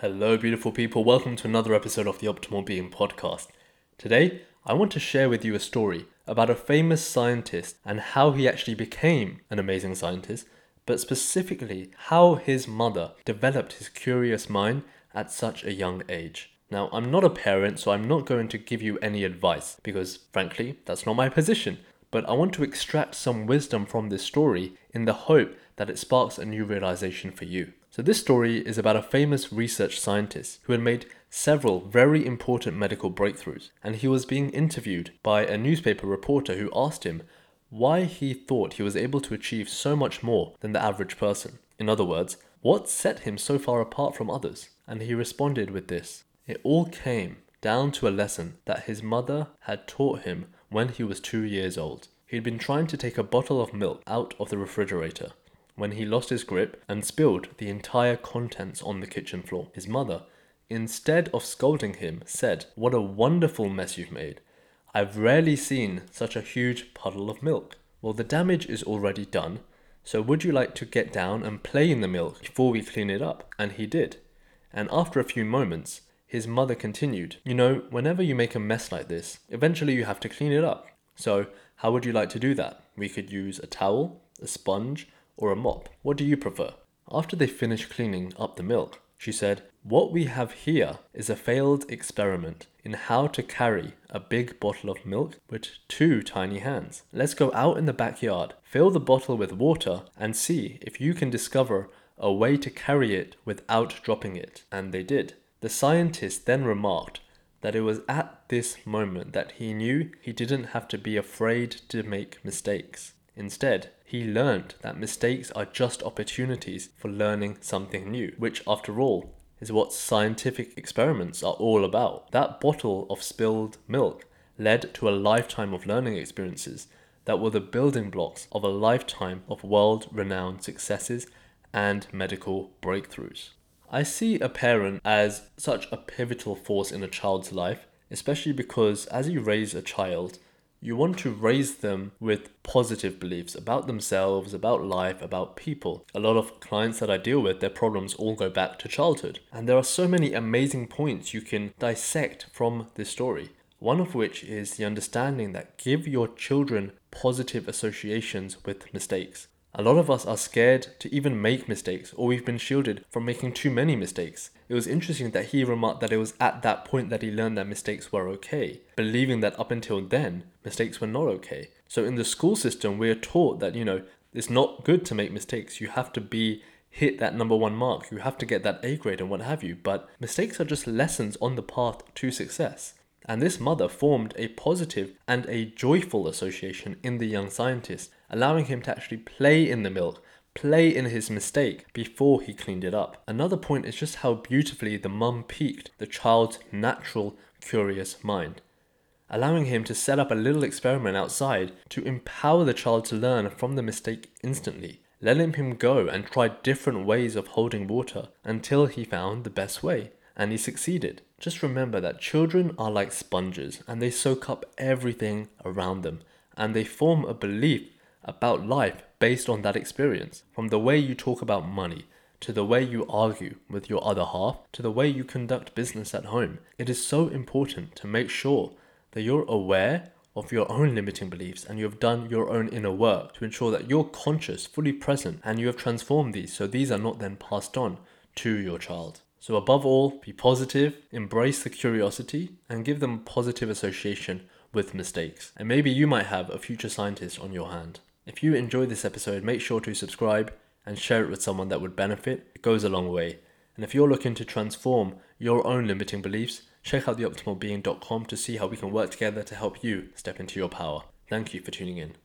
Hello, beautiful people. Welcome to another episode of the Optimal Being podcast. Today, I want to share with you a story about a famous scientist and how he actually became an amazing scientist, but specifically how his mother developed his curious mind at such a young age. Now, I'm not a parent, so I'm not going to give you any advice because, frankly, that's not my position. But I want to extract some wisdom from this story in the hope that it sparks a new realization for you. So, this story is about a famous research scientist who had made several very important medical breakthroughs, and he was being interviewed by a newspaper reporter who asked him why he thought he was able to achieve so much more than the average person. In other words, what set him so far apart from others? And he responded with this It all came down to a lesson that his mother had taught him when he was two years old. He'd been trying to take a bottle of milk out of the refrigerator when he lost his grip and spilled the entire contents on the kitchen floor. His mother, instead of scolding him, said, What a wonderful mess you've made. I've rarely seen such a huge puddle of milk. Well, the damage is already done, so would you like to get down and play in the milk before we clean it up? And he did. And after a few moments, his mother continued, You know, whenever you make a mess like this, eventually you have to clean it up. So, how would you like to do that? We could use a towel, a sponge, or a mop? What do you prefer? After they finished cleaning up the milk, she said, What we have here is a failed experiment in how to carry a big bottle of milk with two tiny hands. Let's go out in the backyard, fill the bottle with water, and see if you can discover a way to carry it without dropping it. And they did. The scientist then remarked that it was at this moment that he knew he didn't have to be afraid to make mistakes. Instead, he learned that mistakes are just opportunities for learning something new, which, after all, is what scientific experiments are all about. That bottle of spilled milk led to a lifetime of learning experiences that were the building blocks of a lifetime of world renowned successes and medical breakthroughs. I see a parent as such a pivotal force in a child's life, especially because as you raise a child, you want to raise them with positive beliefs about themselves, about life, about people. A lot of clients that I deal with, their problems all go back to childhood. And there are so many amazing points you can dissect from this story. One of which is the understanding that give your children positive associations with mistakes. A lot of us are scared to even make mistakes, or we've been shielded from making too many mistakes. It was interesting that he remarked that it was at that point that he learned that mistakes were okay, believing that up until then, mistakes were not okay. So in the school system, we are taught that, you know, it's not good to make mistakes. You have to be hit that number one mark. You have to get that A grade and what have you. But mistakes are just lessons on the path to success. And this mother formed a positive and a joyful association in the young scientist, allowing him to actually play in the milk, play in his mistake before he cleaned it up. Another point is just how beautifully the mum piqued the child's natural, curious mind, allowing him to set up a little experiment outside to empower the child to learn from the mistake instantly, letting him go and try different ways of holding water until he found the best way and he succeeded. Just remember that children are like sponges and they soak up everything around them and they form a belief about life based on that experience. From the way you talk about money, to the way you argue with your other half, to the way you conduct business at home. It is so important to make sure that you're aware of your own limiting beliefs and you have done your own inner work to ensure that you're conscious, fully present, and you have transformed these so these are not then passed on to your child. So, above all, be positive, embrace the curiosity, and give them positive association with mistakes. And maybe you might have a future scientist on your hand. If you enjoyed this episode, make sure to subscribe and share it with someone that would benefit. It goes a long way. And if you're looking to transform your own limiting beliefs, check out theoptimalbeing.com to see how we can work together to help you step into your power. Thank you for tuning in.